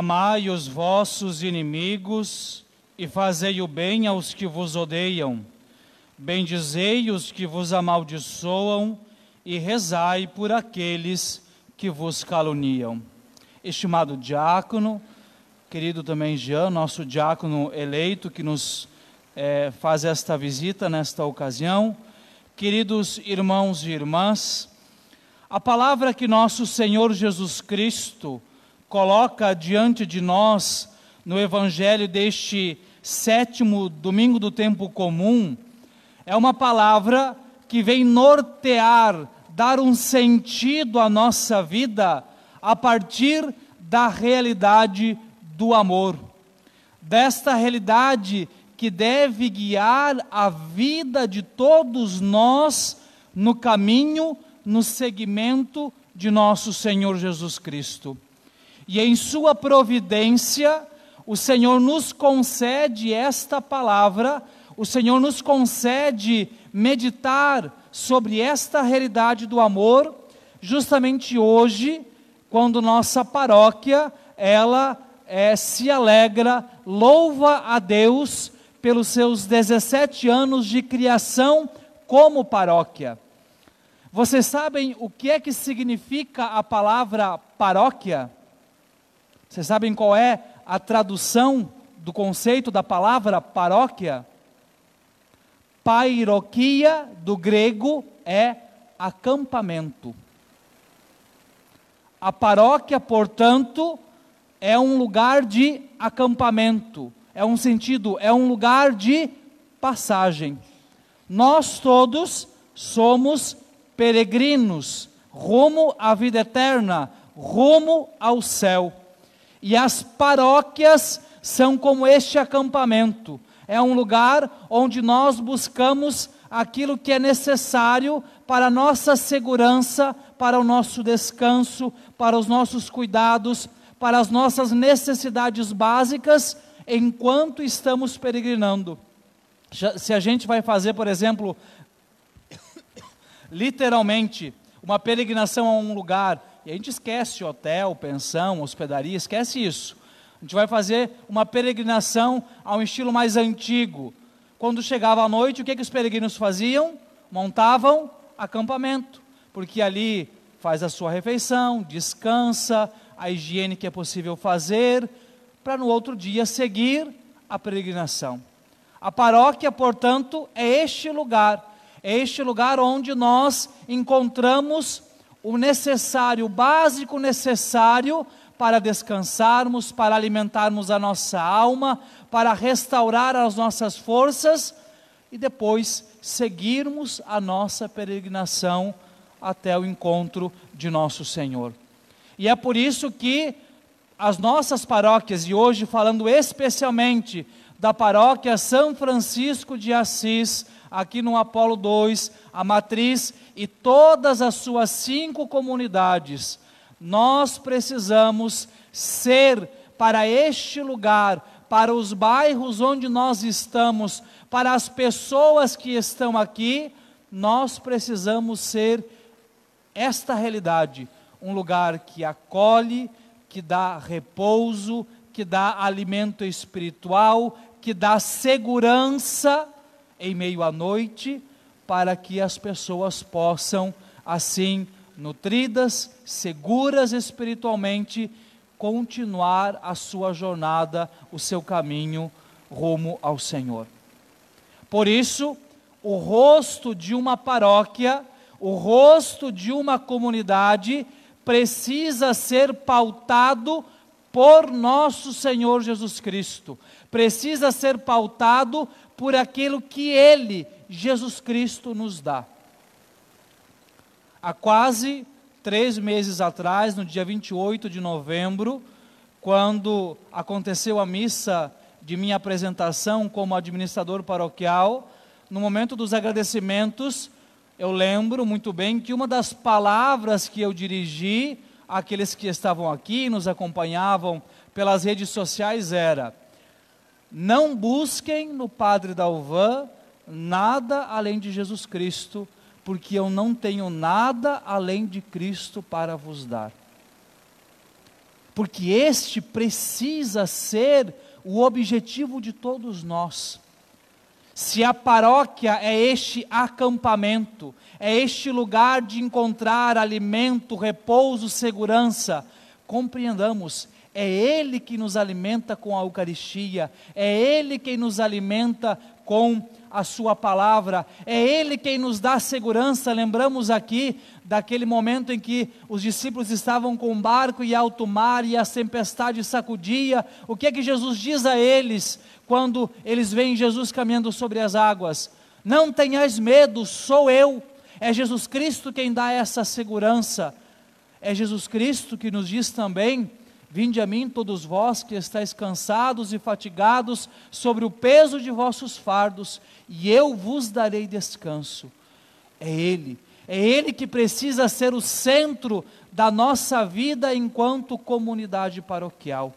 Amai os vossos inimigos e fazei o bem aos que vos odeiam. Bendizei os que vos amaldiçoam e rezai por aqueles que vos caluniam. Estimado diácono, querido também Jean, nosso diácono eleito que nos é, faz esta visita nesta ocasião, queridos irmãos e irmãs, a palavra que nosso Senhor Jesus Cristo coloca diante de nós no Evangelho deste sétimo domingo do tempo comum é uma palavra que vem nortear, dar um sentido à nossa vida a partir da realidade do amor, desta realidade que deve guiar a vida de todos nós no caminho no seguimento de nosso Senhor Jesus Cristo. E em Sua providência, o Senhor nos concede esta palavra, o Senhor nos concede meditar sobre esta realidade do amor, justamente hoje, quando nossa paróquia, ela é, se alegra, louva a Deus pelos seus 17 anos de criação como paróquia. Vocês sabem o que é que significa a palavra paróquia? Vocês sabem qual é a tradução do conceito da palavra paróquia? Pairoquia, do grego, é acampamento. A paróquia, portanto, é um lugar de acampamento, é um sentido, é um lugar de passagem. Nós todos somos peregrinos, rumo à vida eterna, rumo ao céu. E as paróquias são como este acampamento. É um lugar onde nós buscamos aquilo que é necessário para a nossa segurança, para o nosso descanso, para os nossos cuidados, para as nossas necessidades básicas enquanto estamos peregrinando. Se a gente vai fazer, por exemplo, literalmente uma peregrinação a um lugar, e a gente esquece hotel, pensão, hospedaria, esquece isso. A gente vai fazer uma peregrinação a um estilo mais antigo. Quando chegava a noite, o que, que os peregrinos faziam? Montavam acampamento, porque ali faz a sua refeição, descansa, a higiene que é possível fazer, para no outro dia seguir a peregrinação. A paróquia, portanto, é este lugar é este lugar onde nós encontramos o necessário, o básico necessário para descansarmos, para alimentarmos a nossa alma, para restaurar as nossas forças e depois seguirmos a nossa peregrinação até o encontro de nosso Senhor. E é por isso que as nossas paróquias, e hoje falando especialmente da paróquia São Francisco de Assis, aqui no Apolo 2, a matriz e todas as suas cinco comunidades, nós precisamos ser para este lugar, para os bairros onde nós estamos, para as pessoas que estão aqui, nós precisamos ser esta realidade, um lugar que acolhe, que dá repouso, que dá alimento espiritual, que dá segurança em meio à noite, para que as pessoas possam, assim, nutridas, seguras espiritualmente, continuar a sua jornada, o seu caminho rumo ao Senhor. Por isso, o rosto de uma paróquia, o rosto de uma comunidade, precisa ser pautado por nosso Senhor Jesus Cristo, precisa ser pautado por aquilo que Ele, Jesus Cristo, nos dá. Há quase três meses atrás, no dia 28 de novembro, quando aconteceu a missa de minha apresentação como administrador paroquial, no momento dos agradecimentos, eu lembro muito bem que uma das palavras que eu dirigi àqueles que estavam aqui, nos acompanhavam pelas redes sociais era: não busquem no Padre Dalvan nada além de Jesus Cristo, porque eu não tenho nada além de Cristo para vos dar. porque este precisa ser o objetivo de todos nós. Se a paróquia é este acampamento, é este lugar de encontrar alimento, repouso, segurança, compreendamos, é Ele que nos alimenta com a Eucaristia, é Ele quem nos alimenta com a Sua palavra, é Ele quem nos dá segurança. Lembramos aqui daquele momento em que os discípulos estavam com o barco e alto mar e a tempestade sacudia. O que é que Jesus diz a eles quando eles veem Jesus caminhando sobre as águas? Não tenhais medo, sou eu. É Jesus Cristo quem dá essa segurança. É Jesus Cristo que nos diz também: Vinde a mim, todos vós que estáis cansados e fatigados, sobre o peso de vossos fardos, e eu vos darei descanso. É Ele, é Ele que precisa ser o centro da nossa vida enquanto comunidade paroquial.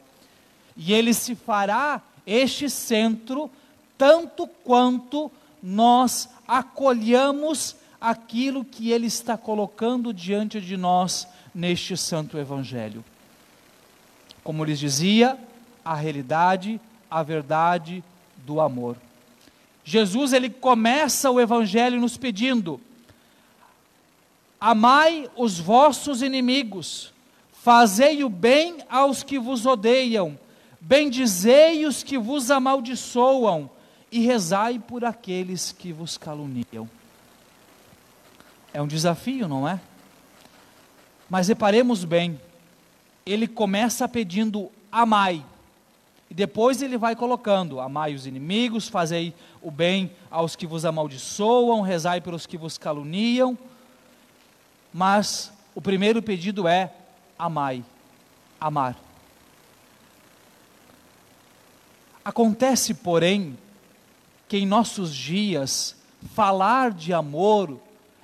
E Ele se fará este centro tanto quanto nós acolhamos aquilo que Ele está colocando diante de nós neste Santo Evangelho. Como lhes dizia, a realidade, a verdade do amor. Jesus ele começa o evangelho nos pedindo: Amai os vossos inimigos, fazei o bem aos que vos odeiam, bendizei os que vos amaldiçoam e rezai por aqueles que vos caluniam. É um desafio, não é? Mas reparemos bem, ele começa pedindo amai, e depois ele vai colocando: amai os inimigos, fazei o bem aos que vos amaldiçoam, rezai pelos que vos caluniam. Mas o primeiro pedido é amai, amar. Acontece, porém, que em nossos dias falar de amor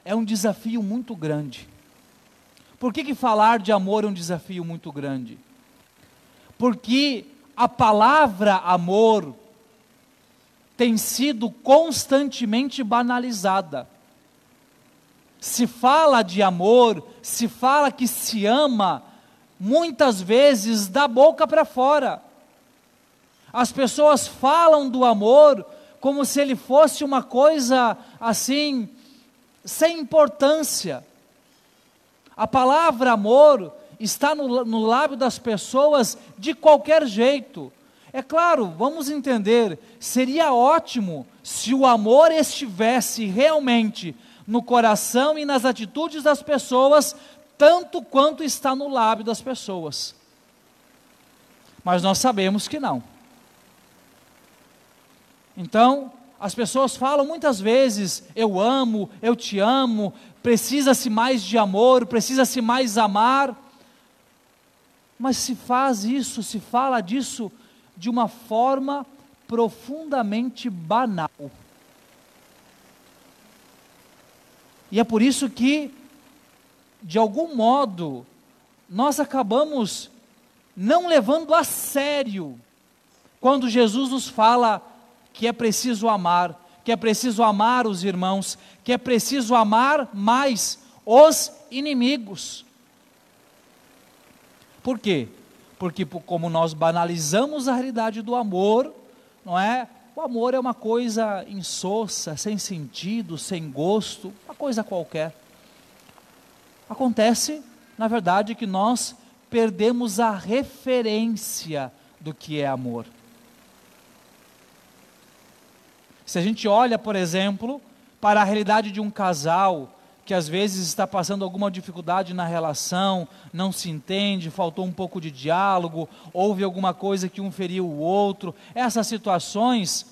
é um desafio muito grande. Por que, que falar de amor é um desafio muito grande? Porque a palavra amor tem sido constantemente banalizada. Se fala de amor, se fala que se ama, muitas vezes da boca para fora. As pessoas falam do amor como se ele fosse uma coisa assim, sem importância. A palavra amor está no, no lábio das pessoas de qualquer jeito. É claro, vamos entender, seria ótimo se o amor estivesse realmente no coração e nas atitudes das pessoas, tanto quanto está no lábio das pessoas. Mas nós sabemos que não. Então, as pessoas falam muitas vezes: eu amo, eu te amo, precisa-se mais de amor, precisa-se mais amar. Mas se faz isso, se fala disso de uma forma profundamente banal. E é por isso que, de algum modo, nós acabamos não levando a sério quando Jesus nos fala que é preciso amar, que é preciso amar os irmãos, que é preciso amar mais os inimigos. Por quê? Porque como nós banalizamos a realidade do amor, não é? O amor é uma coisa insossa, sem sentido, sem gosto, uma coisa qualquer. Acontece, na verdade, que nós perdemos a referência do que é amor. Se a gente olha, por exemplo, para a realidade de um casal que às vezes está passando alguma dificuldade na relação, não se entende, faltou um pouco de diálogo, houve alguma coisa que um feriu o outro, essas situações,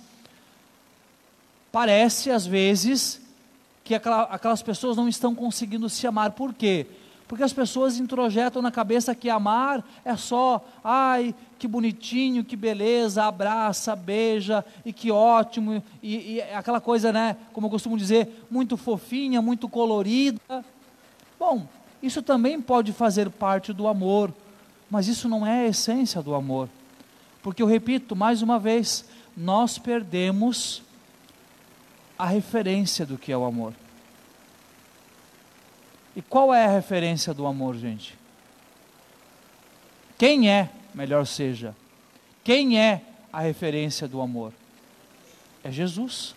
parece às vezes que aquelas pessoas não estão conseguindo se amar. Por quê? Porque as pessoas introjetam na cabeça que amar é só, ai, que bonitinho, que beleza, abraça, beija, e que ótimo, e, e aquela coisa, né, como eu costumo dizer, muito fofinha, muito colorida. Bom, isso também pode fazer parte do amor, mas isso não é a essência do amor. Porque eu repito mais uma vez, nós perdemos a referência do que é o amor. E qual é a referência do amor, gente? Quem é, melhor seja, quem é a referência do amor? É Jesus.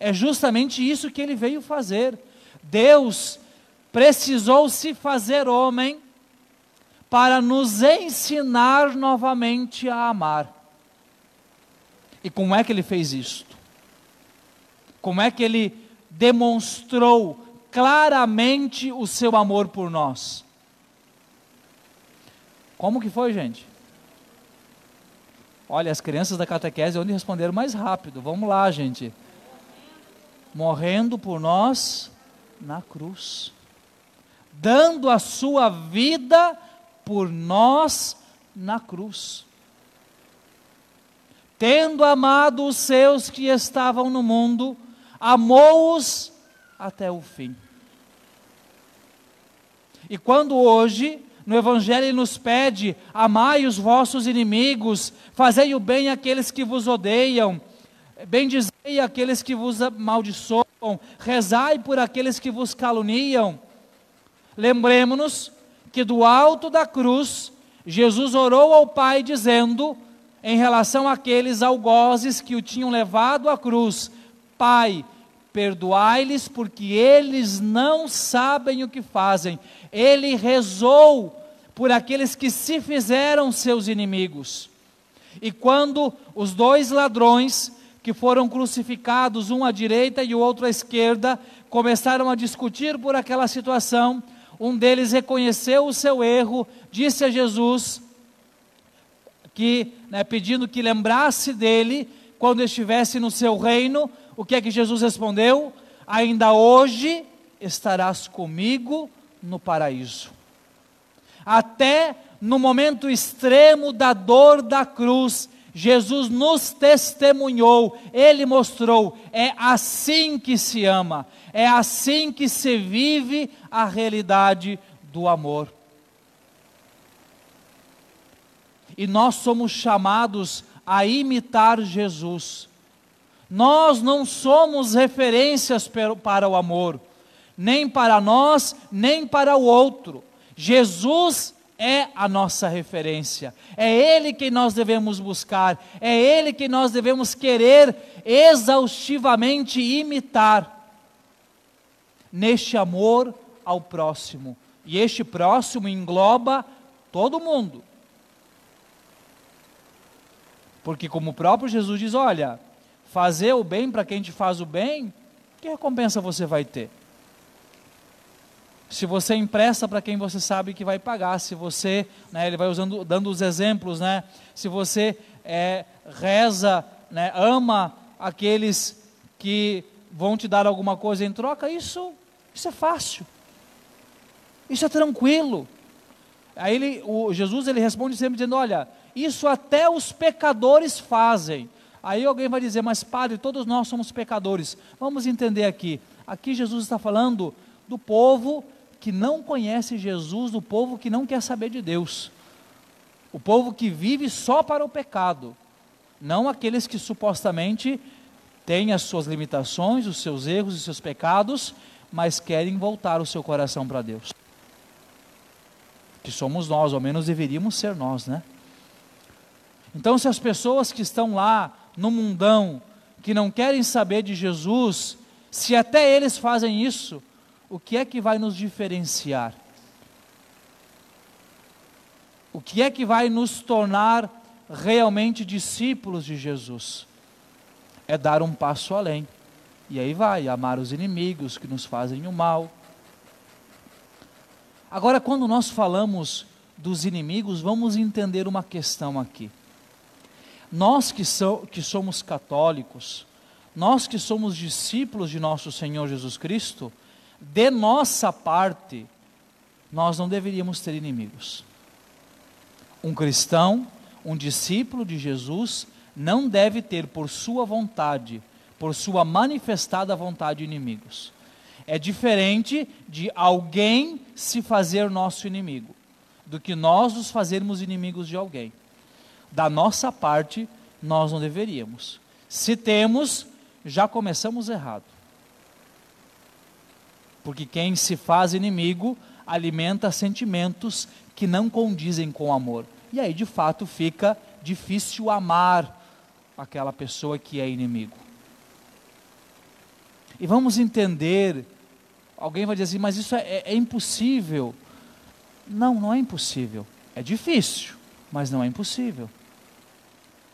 É justamente isso que ele veio fazer. Deus precisou se fazer homem para nos ensinar novamente a amar. E como é que ele fez isto? Como é que ele demonstrou claramente o seu amor por nós? Como que foi, gente? Olha, as crianças da catequese onde responderam mais rápido. Vamos lá, gente. Morrendo por nós na cruz. Dando a sua vida por nós na cruz. Tendo amado os seus que estavam no mundo, amou-os até o fim. E quando hoje no Evangelho ele nos pede: amai os vossos inimigos, fazei o bem àqueles que vos odeiam, bendizei aqueles que vos amaldiçoam, rezai por aqueles que vos caluniam. Lembremos-nos que do alto da cruz, Jesus orou ao Pai dizendo, em relação àqueles algozes que o tinham levado à cruz: Pai, perdoai-lhes porque eles não sabem o que fazem. Ele rezou por aqueles que se fizeram seus inimigos. E quando os dois ladrões que foram crucificados, um à direita e o outro à esquerda, começaram a discutir por aquela situação, um deles reconheceu o seu erro, disse a Jesus que, né, pedindo que lembrasse dele quando estivesse no seu reino, o que é que Jesus respondeu? Ainda hoje estarás comigo no paraíso até no momento extremo da dor da cruz, Jesus nos testemunhou, ele mostrou, é assim que se ama, é assim que se vive a realidade do amor. E nós somos chamados a imitar Jesus. Nós não somos referências para o amor, nem para nós, nem para o outro. Jesus é a nossa referência, é Ele que nós devemos buscar, é Ele que nós devemos querer exaustivamente imitar, neste amor ao próximo. E este próximo engloba todo mundo. Porque, como o próprio Jesus diz: olha, fazer o bem para quem te faz o bem, que recompensa você vai ter? Se você empresta para quem você sabe que vai pagar, se você, né, ele vai usando, dando os exemplos, né, se você é, reza, né, ama aqueles que vão te dar alguma coisa em troca, isso, isso é fácil, isso é tranquilo. Aí ele, o, Jesus ele responde sempre dizendo, olha, isso até os pecadores fazem. Aí alguém vai dizer, mas padre, todos nós somos pecadores. Vamos entender aqui. Aqui Jesus está falando do povo que não conhece Jesus, o povo que não quer saber de Deus, o povo que vive só para o pecado, não aqueles que supostamente têm as suas limitações, os seus erros e seus pecados, mas querem voltar o seu coração para Deus. Que somos nós, ou menos deveríamos ser nós, né? Então, se as pessoas que estão lá no mundão, que não querem saber de Jesus, se até eles fazem isso, o que é que vai nos diferenciar? O que é que vai nos tornar realmente discípulos de Jesus? É dar um passo além. E aí vai, amar os inimigos que nos fazem o mal. Agora, quando nós falamos dos inimigos, vamos entender uma questão aqui. Nós que, so, que somos católicos, nós que somos discípulos de nosso Senhor Jesus Cristo, de nossa parte, nós não deveríamos ter inimigos. Um cristão, um discípulo de Jesus, não deve ter por sua vontade, por sua manifestada vontade, inimigos. É diferente de alguém se fazer nosso inimigo, do que nós nos fazermos inimigos de alguém. Da nossa parte, nós não deveríamos. Se temos, já começamos errado. Porque quem se faz inimigo alimenta sentimentos que não condizem com o amor. E aí, de fato, fica difícil amar aquela pessoa que é inimigo. E vamos entender, alguém vai dizer assim, mas isso é, é, é impossível. Não, não é impossível. É difícil, mas não é impossível.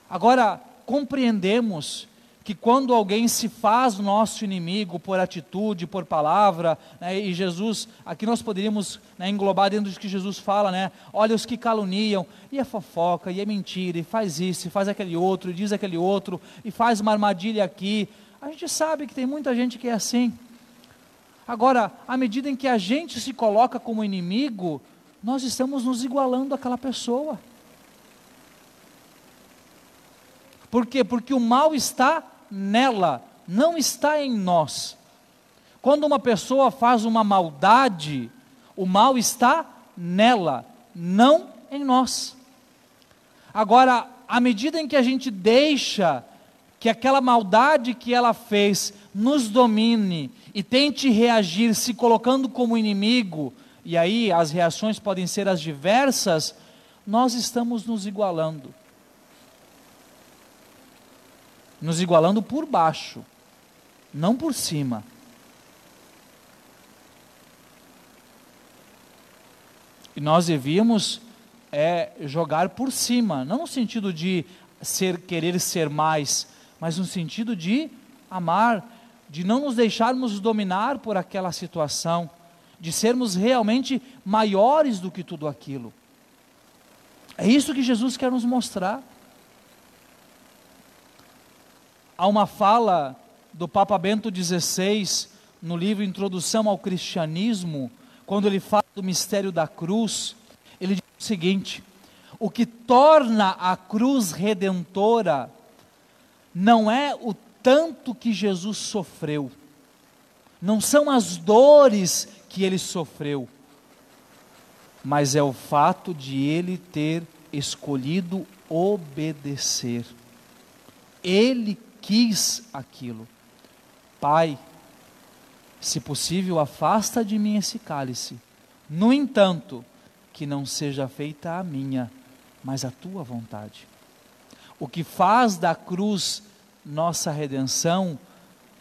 Agora, compreendemos que quando alguém se faz nosso inimigo por atitude, por palavra, né, e Jesus, aqui nós poderíamos né, englobar dentro do que Jesus fala, né? Olha os que caluniam, e é fofoca, e é mentira, e faz isso, e faz aquele outro, e diz aquele outro, e faz uma armadilha aqui. A gente sabe que tem muita gente que é assim. Agora, à medida em que a gente se coloca como inimigo, nós estamos nos igualando àquela pessoa. Por quê? Porque o mal está nela, não está em nós. Quando uma pessoa faz uma maldade, o mal está nela, não em nós. Agora, à medida em que a gente deixa que aquela maldade que ela fez nos domine e tente reagir se colocando como inimigo, e aí as reações podem ser as diversas, nós estamos nos igualando nos igualando por baixo, não por cima. E nós devíamos é, jogar por cima, não no sentido de ser querer ser mais, mas no sentido de amar, de não nos deixarmos dominar por aquela situação, de sermos realmente maiores do que tudo aquilo. É isso que Jesus quer nos mostrar. Há uma fala do Papa Bento XVI no livro Introdução ao Cristianismo, quando ele fala do mistério da cruz, ele diz o seguinte: o que torna a cruz redentora não é o tanto que Jesus sofreu, não são as dores que ele sofreu, mas é o fato de ele ter escolhido obedecer. Ele quis aquilo. Pai, se possível, afasta de mim esse cálice. No entanto, que não seja feita a minha, mas a tua vontade. O que faz da cruz nossa redenção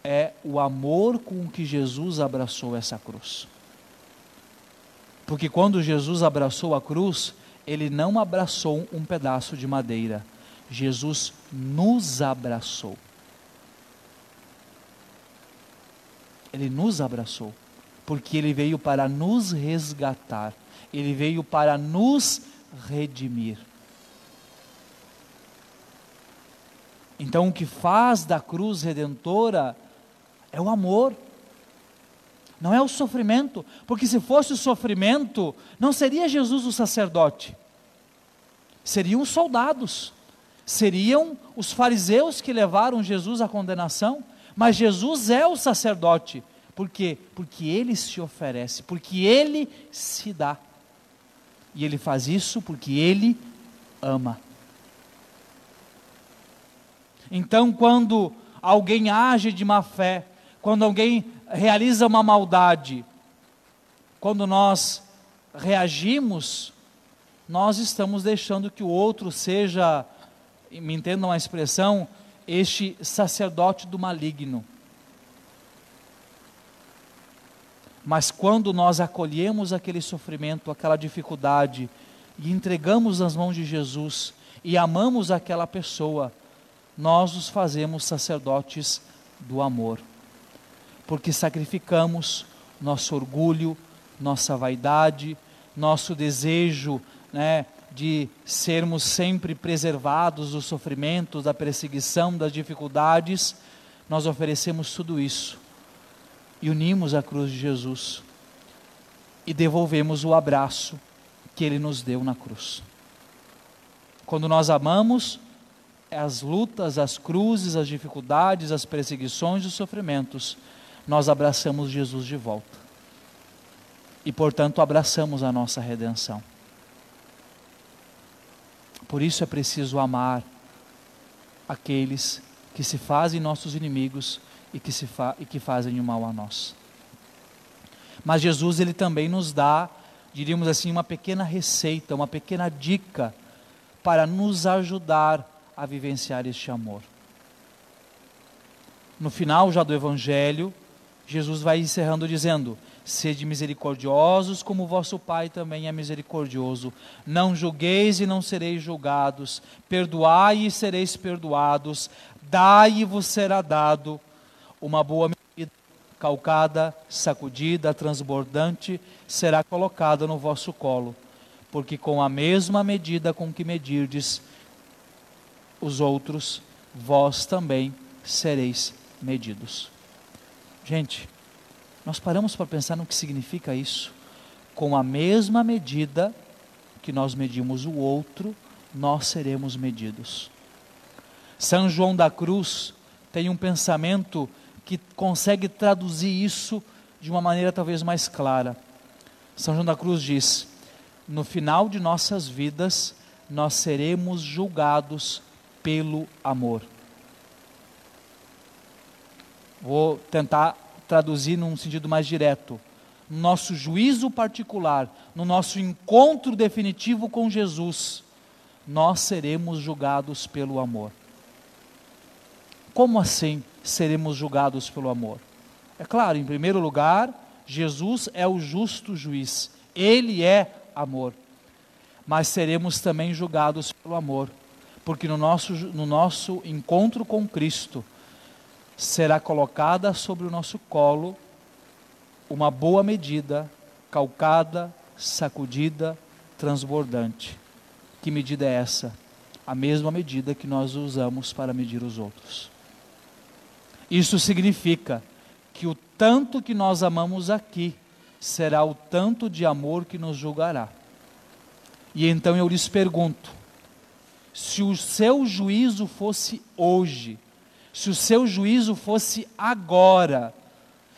é o amor com que Jesus abraçou essa cruz. Porque quando Jesus abraçou a cruz, ele não abraçou um pedaço de madeira, Jesus nos abraçou. Ele nos abraçou, porque Ele veio para nos resgatar, Ele veio para nos redimir. Então, o que faz da cruz redentora é o amor, não é o sofrimento, porque se fosse o sofrimento, não seria Jesus o sacerdote, seriam os soldados, seriam os fariseus que levaram Jesus à condenação, mas Jesus é o sacerdote. Por quê? Porque ele se oferece, porque ele se dá. E ele faz isso porque ele ama. Então, quando alguém age de má fé, quando alguém realiza uma maldade, quando nós reagimos, nós estamos deixando que o outro seja, me entendam a expressão, este sacerdote do maligno. Mas quando nós acolhemos aquele sofrimento, aquela dificuldade, e entregamos nas mãos de Jesus e amamos aquela pessoa, nós os fazemos sacerdotes do amor. Porque sacrificamos nosso orgulho, nossa vaidade, nosso desejo né, de sermos sempre preservados do sofrimento, da perseguição, das dificuldades, nós oferecemos tudo isso e unimos a cruz de Jesus e devolvemos o abraço que ele nos deu na cruz. Quando nós amamos, as lutas, as cruzes, as dificuldades, as perseguições, os sofrimentos, nós abraçamos Jesus de volta. E, portanto, abraçamos a nossa redenção. Por isso é preciso amar aqueles que se fazem nossos inimigos e que, se fa e que fazem o mal a nós. Mas Jesus ele também nos dá diríamos assim, uma pequena receita, uma pequena dica para nos ajudar a vivenciar este amor. No final já do Evangelho, Jesus vai encerrando dizendo: Sede misericordiosos, como vosso Pai também é misericordioso. Não julgueis e não sereis julgados. Perdoai e sereis perdoados. Dai e vos será dado. Uma boa medida, calcada, sacudida, transbordante, será colocada no vosso colo. Porque com a mesma medida com que medirdes os outros, vós também sereis medidos. Gente, nós paramos para pensar no que significa isso. Com a mesma medida que nós medimos o outro, nós seremos medidos. São João da Cruz tem um pensamento que consegue traduzir isso de uma maneira talvez mais clara. São João da Cruz diz: No final de nossas vidas, nós seremos julgados pelo amor. Vou tentar traduzir num sentido mais direto. No nosso juízo particular, no nosso encontro definitivo com Jesus, nós seremos julgados pelo amor. Como assim seremos julgados pelo amor? É claro, em primeiro lugar, Jesus é o justo juiz, ele é amor. Mas seremos também julgados pelo amor, porque no nosso, no nosso encontro com Cristo, será colocada sobre o nosso colo uma boa medida, calcada, sacudida, transbordante. Que medida é essa? A mesma medida que nós usamos para medir os outros. Isso significa que o tanto que nós amamos aqui será o tanto de amor que nos julgará. E então eu lhes pergunto: se o seu juízo fosse hoje, se o seu juízo fosse agora,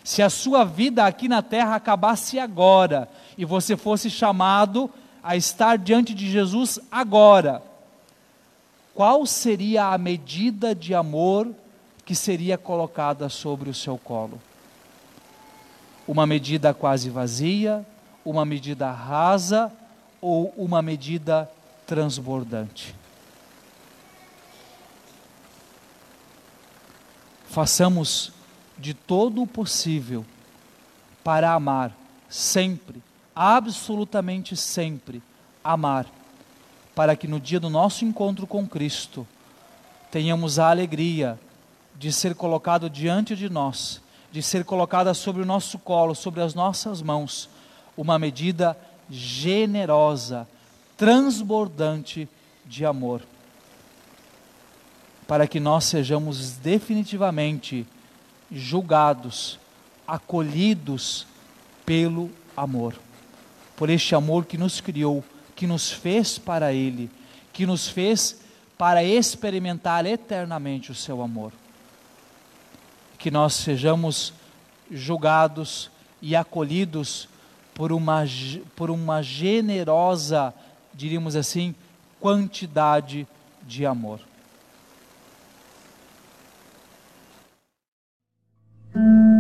se a sua vida aqui na terra acabasse agora e você fosse chamado a estar diante de Jesus agora, qual seria a medida de amor que seria colocada sobre o seu colo? Uma medida quase vazia, uma medida rasa ou uma medida transbordante? Façamos de todo o possível para amar sempre, absolutamente sempre, amar, para que no dia do nosso encontro com Cristo tenhamos a alegria de ser colocado diante de nós, de ser colocada sobre o nosso colo, sobre as nossas mãos, uma medida generosa, transbordante de amor para que nós sejamos definitivamente julgados, acolhidos pelo amor. Por este amor que nos criou, que nos fez para Ele, que nos fez para experimentar eternamente o seu amor. Que nós sejamos julgados e acolhidos por uma, por uma generosa, diríamos assim, quantidade de amor. Mm-hmm.